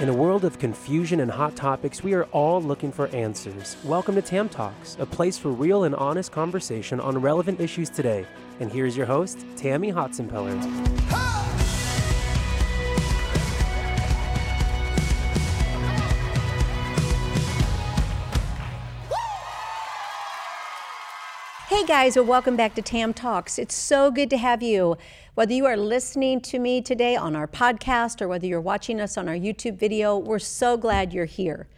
In a world of confusion and hot topics, we are all looking for answers. Welcome to Tam Talks, a place for real and honest conversation on relevant issues today. And here's your host, Tammy Hotsenpiller. Hey guys, well, welcome back to Tam Talks. It's so good to have you. Whether you are listening to me today on our podcast or whether you're watching us on our YouTube video, we're so glad you're here.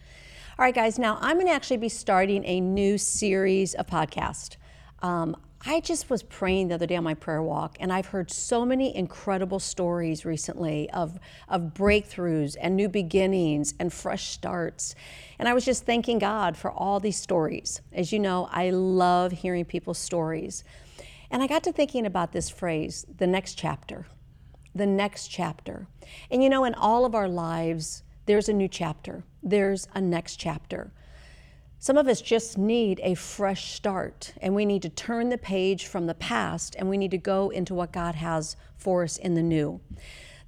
All right, guys, now I'm going to actually be starting a new series of podcasts. Um, I just was praying the other day on my prayer walk, and I've heard so many incredible stories recently of, of breakthroughs and new beginnings and fresh starts. And I was just thanking God for all these stories. As you know, I love hearing people's stories. And I got to thinking about this phrase, the next chapter. The next chapter. And you know, in all of our lives, there's a new chapter, there's a next chapter. Some of us just need a fresh start, and we need to turn the page from the past and we need to go into what God has for us in the new.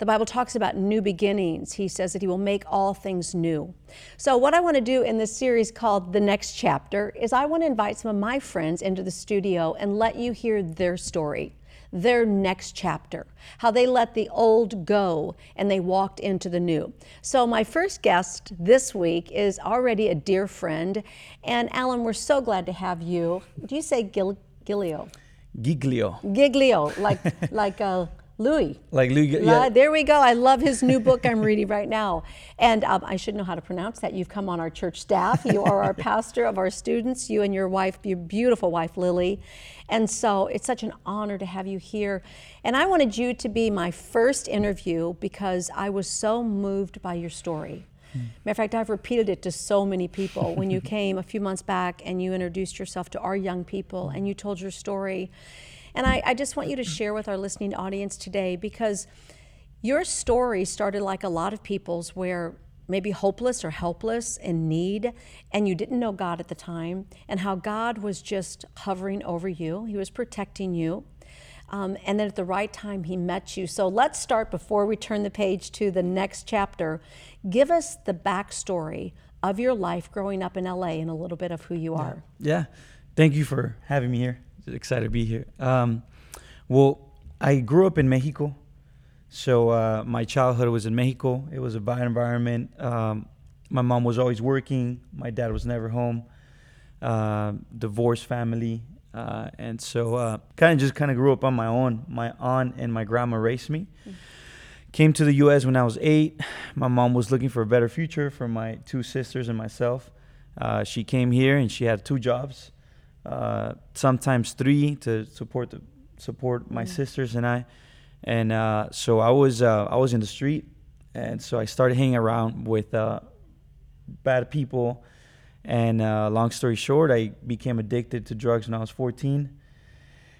The Bible talks about new beginnings. He says that He will make all things new. So, what I want to do in this series called The Next Chapter is I want to invite some of my friends into the studio and let you hear their story their next chapter, how they let the old go and they walked into the new. So, my first guest this week is already a dear friend. And Alan, we're so glad to have you. Do you say Gil- Gilio? Giglio. Giglio, like, like a Louie. Like Louie, yeah. There we go. I love his new book I'm reading right now. And um, I should know how to pronounce that. You've come on our church staff. You are our pastor of our students, you and your wife, your beautiful wife, Lily. And so it's such an honor to have you here. And I wanted you to be my first interview because I was so moved by your story. Matter of fact, I've repeated it to so many people. When you came a few months back and you introduced yourself to our young people and you told your story, and I, I just want you to share with our listening audience today because your story started like a lot of people's where maybe hopeless or helpless in need, and you didn't know God at the time, and how God was just hovering over you. He was protecting you. Um, and then at the right time, He met you. So let's start before we turn the page to the next chapter. Give us the backstory of your life growing up in LA and a little bit of who you are. Yeah. Thank you for having me here. Excited to be here. Um, well, I grew up in Mexico. So uh, my childhood was in Mexico. It was a bad environment. Um, my mom was always working. My dad was never home. Uh, divorced family, uh, and so uh, kind of just kind of grew up on my own. My aunt and my grandma raised me. Mm-hmm. Came to the U.S. when I was eight. My mom was looking for a better future for my two sisters and myself. Uh, she came here and she had two jobs, uh, sometimes three to support the support my mm-hmm. sisters and I and uh, so I was uh, I was in the street, and so I started hanging around with uh, bad people. And uh, long story short, I became addicted to drugs when I was 14,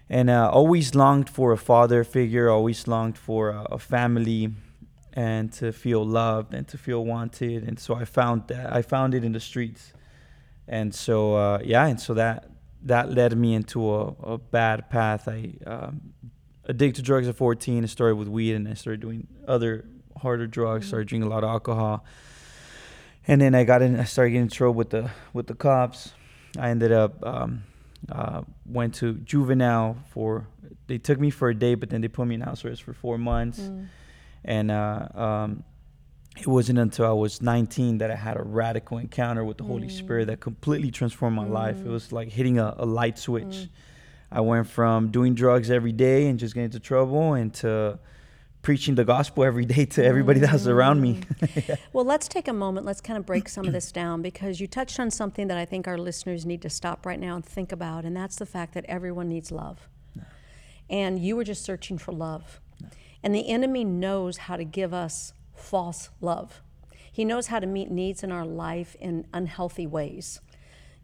and uh, always longed for a father figure, always longed for a, a, family, and to feel loved and to feel wanted. And so I found that I found it in the streets, and so uh, yeah, and so that that led me into a, a bad path. I um, addicted to drugs at 14. I started with weed and I started doing other harder drugs. Mm-hmm. Started drinking a lot of alcohol, and then I got in. I started getting in trouble with the with the cops. I ended up um, uh, went to juvenile for. They took me for a day, but then they put me in house arrest for four months, mm. and uh, um, it wasn't until I was 19 that I had a radical encounter with the mm. Holy Spirit that completely transformed my mm. life. It was like hitting a, a light switch mm. I went from doing drugs every day and just getting into trouble and to preaching the gospel every day to everybody mm-hmm. that's around me. yeah. Well, let's take a moment. Let's kind of break some of this down because you touched on something that I think our listeners need to stop right now and think about, and that's the fact that everyone needs love. No. And you were just searching for love. No. And the enemy knows how to give us false love. He knows how to meet needs in our life in unhealthy ways.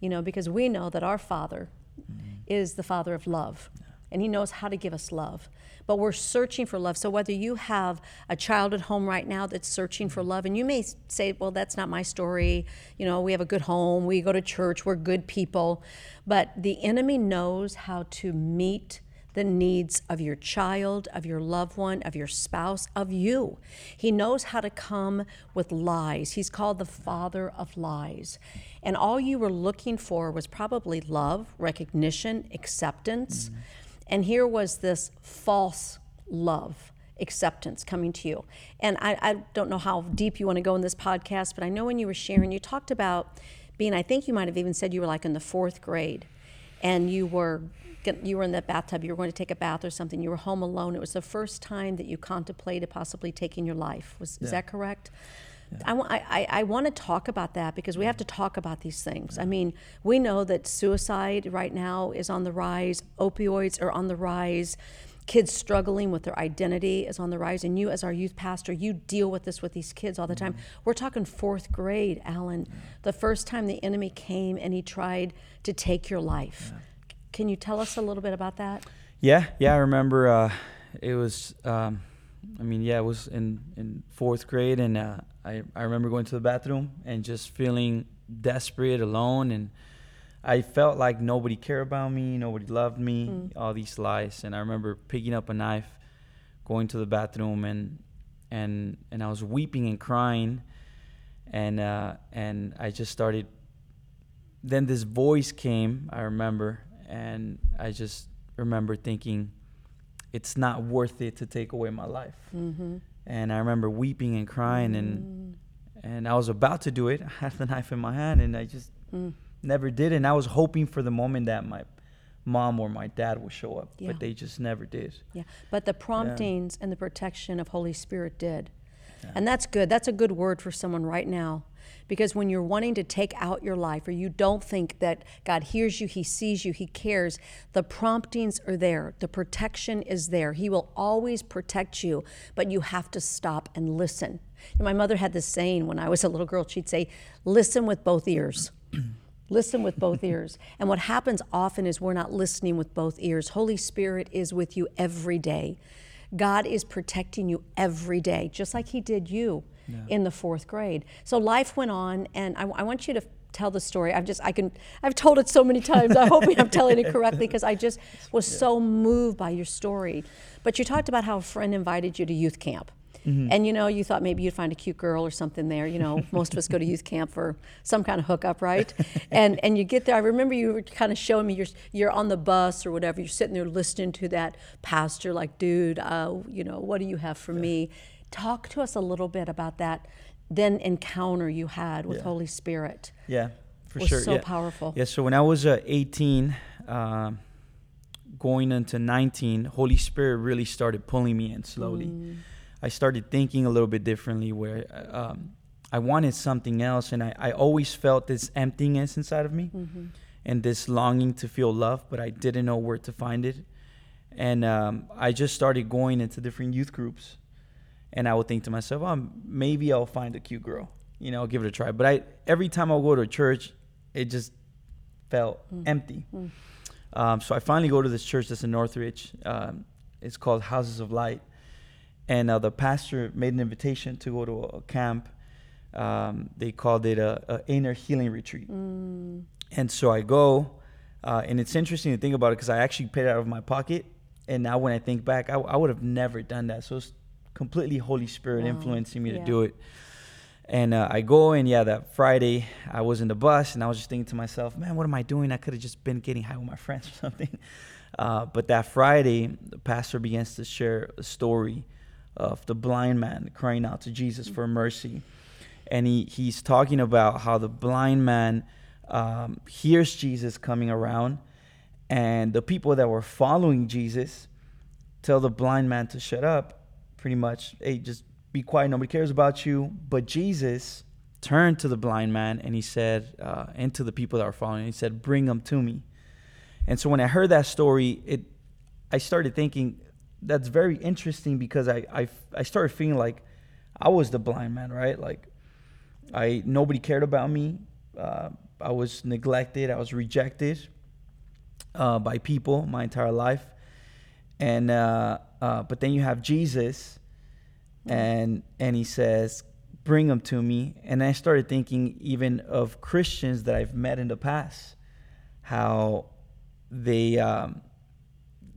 You know, because we know that our Father mm-hmm. is the Father of love. And he knows how to give us love. But we're searching for love. So, whether you have a child at home right now that's searching for love, and you may say, Well, that's not my story. You know, we have a good home, we go to church, we're good people. But the enemy knows how to meet the needs of your child, of your loved one, of your spouse, of you. He knows how to come with lies. He's called the father of lies. And all you were looking for was probably love, recognition, acceptance. Mm-hmm. And here was this false love acceptance coming to you. And I, I, don't know how deep you want to go in this podcast, but I know when you were sharing, you talked about being, I think you might have even said you were like in the fourth grade and you were you were in that bathtub, you were going to take a bath or something, you were home alone. It was the first time that you contemplated possibly taking your life. Was, yeah. Is that correct? Yeah. I, I, I want to talk about that because we have to talk about these things. I mean, we know that suicide right now is on the rise, opioids are on the rise, kids struggling with their identity is on the rise. And you, as our youth pastor, you deal with this with these kids all the time. Mm-hmm. We're talking fourth grade, Alan. Yeah. The first time the enemy came and he tried to take your life. Can you tell us a little bit about that? Yeah, yeah, I remember. Uh, it was, um, I mean, yeah, it was in in fourth grade, and uh, I I remember going to the bathroom and just feeling desperate, alone, and I felt like nobody cared about me, nobody loved me, mm. all these lies, and I remember picking up a knife, going to the bathroom, and and and I was weeping and crying, and uh, and I just started. Then this voice came. I remember and I just remember thinking, it's not worth it to take away my life. Mm-hmm. And I remember weeping and crying, mm. and and I was about to do it. I had the knife in my hand, and I just mm. never did. And I was hoping for the moment that my mom or my dad would show up, yeah. but they just never did. Yeah, but the promptings yeah. and the protection of Holy Spirit did. Yeah. And that's good. That's a good word for someone right now because when you're wanting to take out your life or you don't think that God hears you, He sees you, He cares, the promptings are there. The protection is there. He will always protect you, but you have to stop and listen. And my mother had this saying when I was a little girl. She'd say, Listen with both ears. Listen with both ears. And what happens often is we're not listening with both ears. Holy Spirit is with you every day. God is protecting you every day, just like He did you yeah. in the fourth grade. So life went on, and I, I want you to tell the story. I've just I can I've told it so many times. I hope I'm telling it correctly because I just was yeah. so moved by your story. But you talked about how a friend invited you to youth camp. Mm-hmm. And you know, you thought maybe you'd find a cute girl or something there. You know, most of us go to youth camp for some kind of hookup, right? and and you get there. I remember you were kind of showing me you're you're on the bus or whatever. You're sitting there listening to that pastor, like, dude, uh, you know, what do you have for yeah. me? Talk to us a little bit about that then encounter you had with yeah. Holy Spirit. Yeah, for was sure. So yeah. powerful. Yeah. So when I was uh, 18, uh, going into 19, Holy Spirit really started pulling me in slowly. Mm. I started thinking a little bit differently, where um, I wanted something else, and I, I always felt this emptiness inside of me, mm-hmm. and this longing to feel love, but I didn't know where to find it. And um, I just started going into different youth groups and I would think to myself, oh, maybe I'll find a cute girl. You know, I'll give it a try. But I every time I go to a church, it just felt mm. empty. Mm. Um, so I finally go to this church that's in Northridge. Um, it's called Houses of Light, and uh, the pastor made an invitation to go to a, camp. Um, they called it a, a inner healing retreat, mm. and so I go. Uh, and it's interesting to think about it because I actually paid out of my pocket, and now when I think back, I, I would have never done that. So it's completely Holy Spirit wow. influencing me yeah. to do it. And uh, I go and yeah, that Friday I was in the bus and I was just thinking to myself, man, what am I doing? I could have just been getting high with my friends or something. Uh, but that Friday, the pastor begins to share a story of the blind man crying out to Jesus for mercy. And he, he's talking about how the blind man um, hears Jesus coming around, and the people that were following Jesus tell the blind man to shut up pretty much, hey, just be quiet. Nobody cares about you. But Jesus turned to the blind man and he said, uh, and to the people that were following, he said, bring them to me. And so when I heard that story, it, I started thinking, that's very interesting because I, I, I started feeling like I was the blind man, right? Like I, nobody cared about me. Uh, I was neglected. I was rejected uh, by people my entire life. And, uh, but then you have Jesus, and and he says, "Bring them to me." And I started thinking even of Christians that I've met in the past, how they um,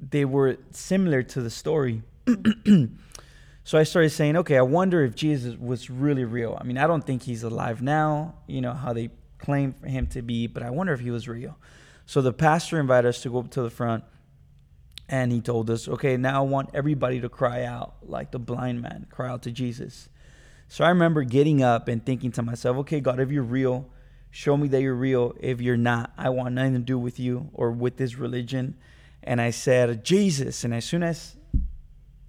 they were similar to the story. so I started saying, okay, I wonder if Jesus was really real. I mean, I don't think he's alive now, you know, how they claim for him to be, but I wonder if he was real. So the pastor invited us to go up to the front and he told us, okay, now I want everybody to cry out like the blind man, cry out to Jesus. So I remember getting up and thinking to myself, okay, God, if you're real, show me that you're real. If you're not, I want nothing to do with you or with this religion. And I said, Jesus. And as soon as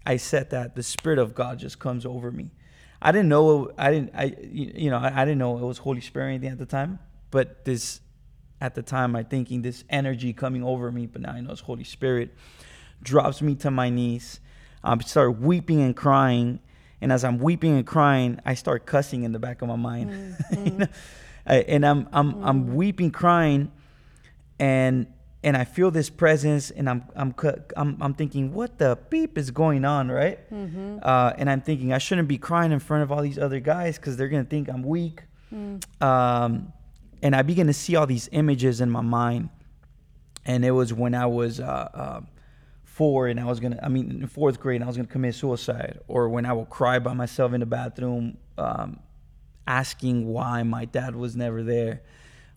I said that, the Spirit of God just comes over me. I didn't know, I didn't, I, you know, I didn't know it was Holy Spirit anything at the time, but this, at the time, I thinking this energy coming over me, but now I know it's Holy Spirit, drops me to my knees. I start weeping and crying and as I'm weeping and crying, I start cussing in the back of my mind. Mm-hmm. you know? and I'm I'm mm. I'm weeping, crying, and and I feel this presence, and I'm I'm I'm, I'm thinking, what the beep is going on, right? Mm-hmm. Uh, and I'm thinking I shouldn't be crying in front of all these other guys because they're gonna think I'm weak. Mm. Um, and I begin to see all these images in my mind, and it was when I was uh, uh, four and I was gonna, I mean, in fourth grade, I was gonna commit suicide, or when I would cry by myself in the bathroom, um, asking why my dad was never there,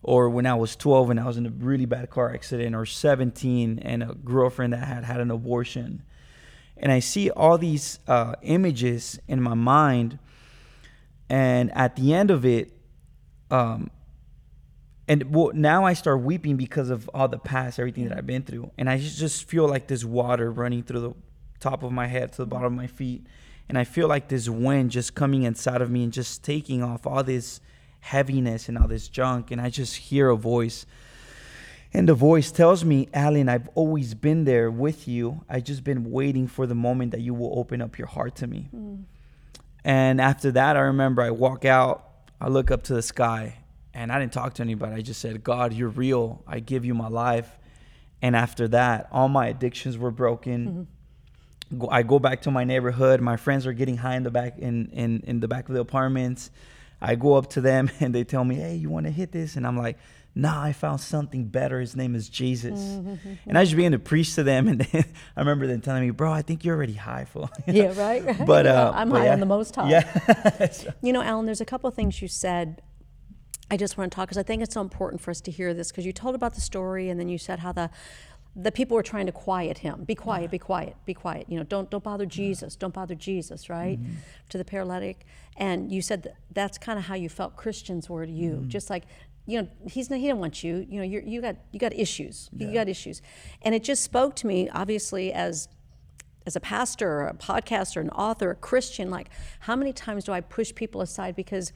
or when I was 12 and I was in a really bad car accident, or 17 and a girlfriend that had had an abortion, and I see all these uh, images in my mind, and at the end of it, um, and well, now I start weeping because of all the past, everything that I've been through, and I just feel like this water running through the top of my head to the bottom of my feet, and I feel like this wind just coming inside of me and just taking off all this heaviness and all this junk, and I just hear a voice, and the voice tells me, "Alan, I've always been there with you. I've just been waiting for the moment that you will open up your heart to me." Mm. And after that, I remember I walk out, I look up to the sky and I didn't talk to anybody. I just said, God, you're real. I give you my life. And after that, all my addictions were broken. Mm-hmm. I go back to my neighborhood. My friends are getting high in the back in, in, in the back of the apartments. I go up to them and they tell me, Hey, you want to hit this? And I'm like, Nah, I found something better. His name is Jesus. Mm-hmm. And I just began to preach to them. And then I remember them telling me, Bro, I think you're already high for. yeah, right. But uh, I'm but high yeah. on the most high. Yeah. you know, Alan, there's a couple of things you said I just want to talk because I think it's so important for us to hear this because you told about the story and then you said how the the people were trying to quiet him. Be quiet, yeah. be quiet, be quiet. You know, don't don't bother Jesus. Yeah. Don't bother Jesus, right? Mm-hmm. To the paralytic. And you said that that's kind of how you felt Christians were to you. Mm-hmm. Just like you know, he's not, he didn't want you. You know, you you got you got issues. Yeah. You got issues, and it just spoke to me, obviously, as as a pastor, a podcaster, an author, a Christian. Like, how many times do I push people aside because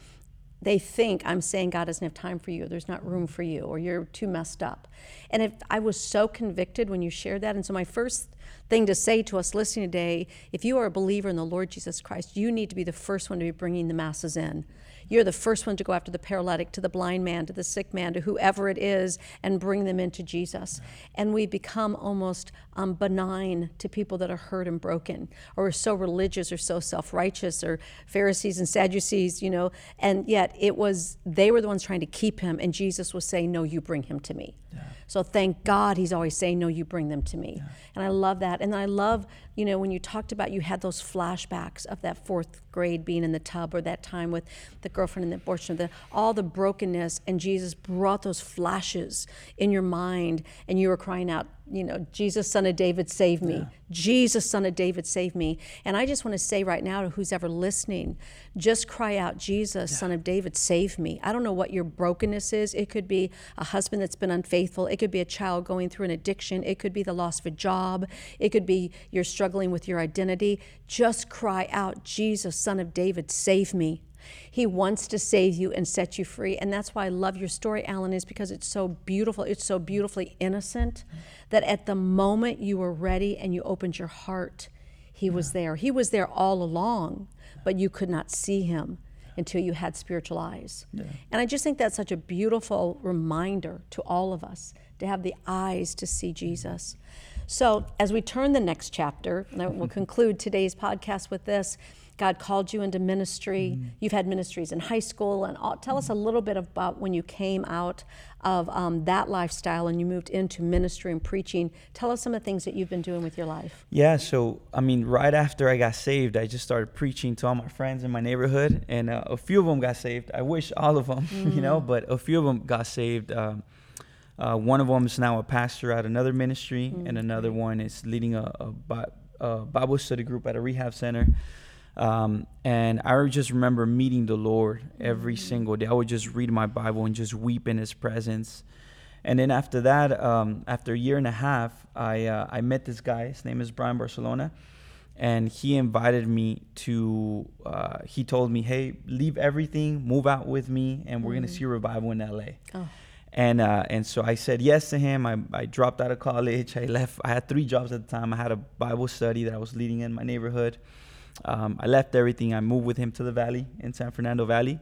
they think I'm saying God doesn't have time for you, there's not room for you, or you're too messed up. And if I was so convicted when you shared that, and so my first thing to say to us listening today, if you are a believer in the Lord Jesus Christ, you need to be the first one to be bringing the masses in. You're the first one to go after the paralytic, to the blind man, to the sick man, to whoever it is, and bring them into Jesus. And we become almost um, benign to people that are hurt and broken, or are so religious or so self righteous, or Pharisees and Sadducees, you know. And yet it was, they were the ones trying to keep him, and Jesus was saying, No, you bring him to me. Yeah. So thank God he's always saying, No, you bring them to me. Yeah. And I love that. And I love, you know, when you talked about you had those flashbacks of that fourth grade being in the tub or that time with the girlfriend and the abortion, the, all the brokenness, and Jesus brought those flashes in your mind, and you were crying out, you know, Jesus, son of David, save me. Yeah. Jesus, son of David, save me. And I just want to say right now to who's ever listening, just cry out, Jesus, yeah. son of David, save me. I don't know what your brokenness is. It could be a husband that's been unfaithful. It could be a child going through an addiction. It could be the loss of a job. It could be you're struggling with your identity. Just cry out, Jesus, son of David, save me. He wants to save you and set you free. And that's why I love your story, Alan, is because it's so beautiful. It's so beautifully innocent that at the moment you were ready and you opened your heart, He yeah. was there. He was there all along, but you could not see Him until you had spiritual eyes. Yeah. And I just think that's such a beautiful reminder to all of us to have the eyes to see Jesus. So, as we turn the next chapter, and we'll conclude today's podcast with this. God called you into ministry. Mm-hmm. You've had ministries in high school, and all, tell us a little bit about when you came out of um, that lifestyle and you moved into ministry and preaching. Tell us some of the things that you've been doing with your life. Yeah, so I mean, right after I got saved, I just started preaching to all my friends in my neighborhood, and uh, a few of them got saved. I wish all of them, mm. you know, mm. but a few of them got saved. Um, uh, one of them is now a pastor at another ministry, mm. and another one is leading a, a, a Bible study group at a rehab center. Um, and I just remember meeting the Lord every mm-hmm. single day. I would just read my Bible and just weep in His presence. And then after that, um, after a year and a half, I uh, I met this guy. His name is Brian Barcelona, and he invited me to. Uh, he told me, "Hey, leave everything, move out with me, and we're mm. gonna see a revival in LA." Oh. And uh, and so I said yes to him. I, I dropped out of college. I left. I had three jobs at the time. I had a Bible study that I was leading in my neighborhood. Um, I left everything. I moved with him to the valley in San Fernando Valley,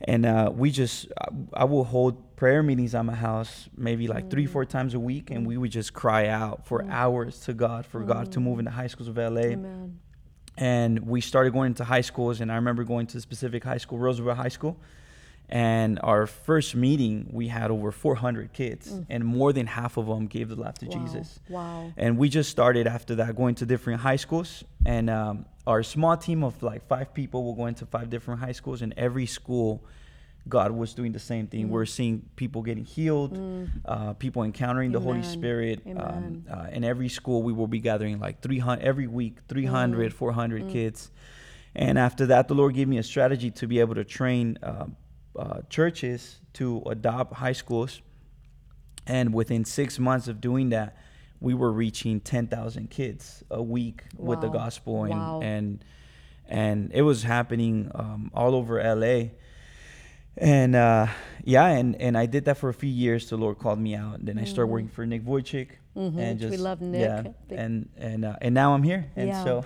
and uh, we just I, I, will hold prayer meetings at my house maybe like mm. three four times a week, and we would just cry out for mm. hours to God for mm. God to move into high schools of LA. Amen. And we started going into high schools, and I remember going to a specific high school, Roosevelt High School. And our first meeting, we had over 400 kids, mm. and more than half of them gave their life to wow. Jesus. Wow. And we just started after that going to different high schools. And um, our small team of like five people will go into five different high schools, and every school, God was doing the same thing. Mm. We're seeing people getting healed, mm. uh, people encountering Amen. the Holy Spirit. Um, uh, in every school, we will be gathering like 300 every week, 300, mm. 400 mm. kids. And after that, the Lord gave me a strategy to be able to train uh, uh, churches to adopt high schools. And within six months of doing that, we were reaching 10,000 kids a week wow. with the gospel and wow. and and it was happening um, all over LA and uh, yeah and and I did that for a few years the Lord called me out and then. I started mm. working for Nick Vujicic Mm-hmm. And just we love Nick. Yeah, and and uh, and now I'm here, and yeah. so.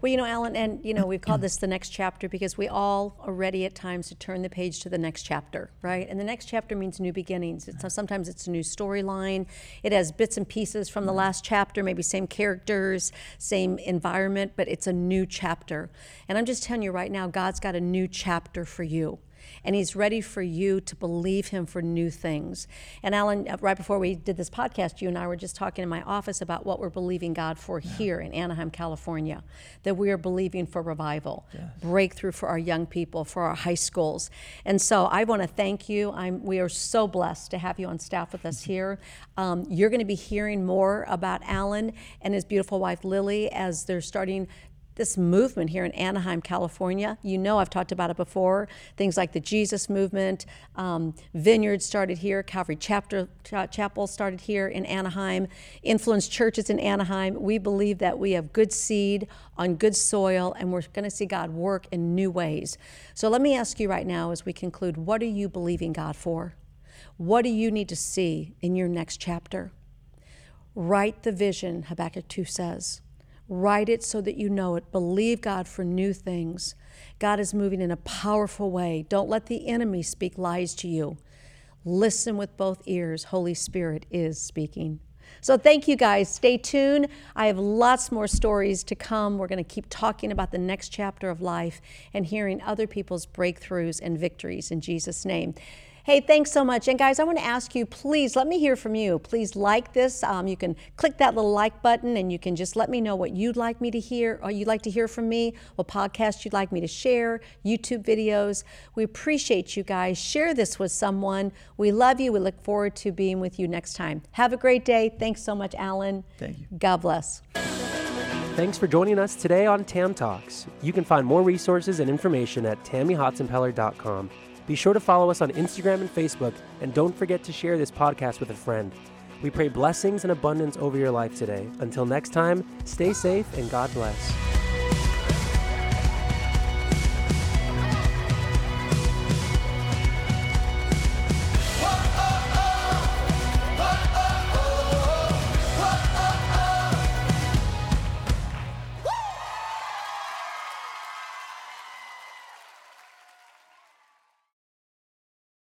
well, you know, Alan, and you know, we've called this the next chapter because we all are ready at times to turn the page to the next chapter, right? And the next chapter means new beginnings. It's sometimes it's a new storyline. It has bits and pieces from the mm-hmm. last chapter, maybe same characters, same environment, but it's a new chapter. And I'm just telling you right now, God's got a new chapter for you and He's ready for you to believe Him for new things. And Alan, uh, right before we did this podcast, you and I were just talking in my office about what we're believing God for yeah. here in Anaheim, California. That we are believing for revival, yes. breakthrough for our young people, for our high schools. And so I want to thank you. I'm, we are so blessed to have you on staff with us here. Um, you're going to be hearing more about Alan and his beautiful wife Lily as they're starting this movement here in Anaheim, California. You know, I've talked about it before. Things like the Jesus movement, um, Vineyard started here, Calvary Chapter, Chapel started here in Anaheim, influenced churches in Anaheim. We believe that we have good seed on good soil, and we're going to see God work in new ways. So let me ask you right now as we conclude what are you believing God for? What do you need to see in your next chapter? Write the vision, Habakkuk 2 says. Write it so that you know it. Believe God for new things. God is moving in a powerful way. Don't let the enemy speak lies to you. Listen with both ears. Holy Spirit is speaking. So, thank you guys. Stay tuned. I have lots more stories to come. We're going to keep talking about the next chapter of life and hearing other people's breakthroughs and victories in Jesus' name. Hey, thanks so much. And guys, I want to ask you, please let me hear from you. Please like this. Um, you can click that little like button and you can just let me know what you'd like me to hear or you'd like to hear from me, what podcast you'd like me to share, YouTube videos. We appreciate you guys. Share this with someone. We love you. We look forward to being with you next time. Have a great day. Thanks so much, Alan. Thank you. God bless. Thanks for joining us today on Tam Talks. You can find more resources and information at tammyhotsenpiller.com. Be sure to follow us on Instagram and Facebook, and don't forget to share this podcast with a friend. We pray blessings and abundance over your life today. Until next time, stay safe and God bless.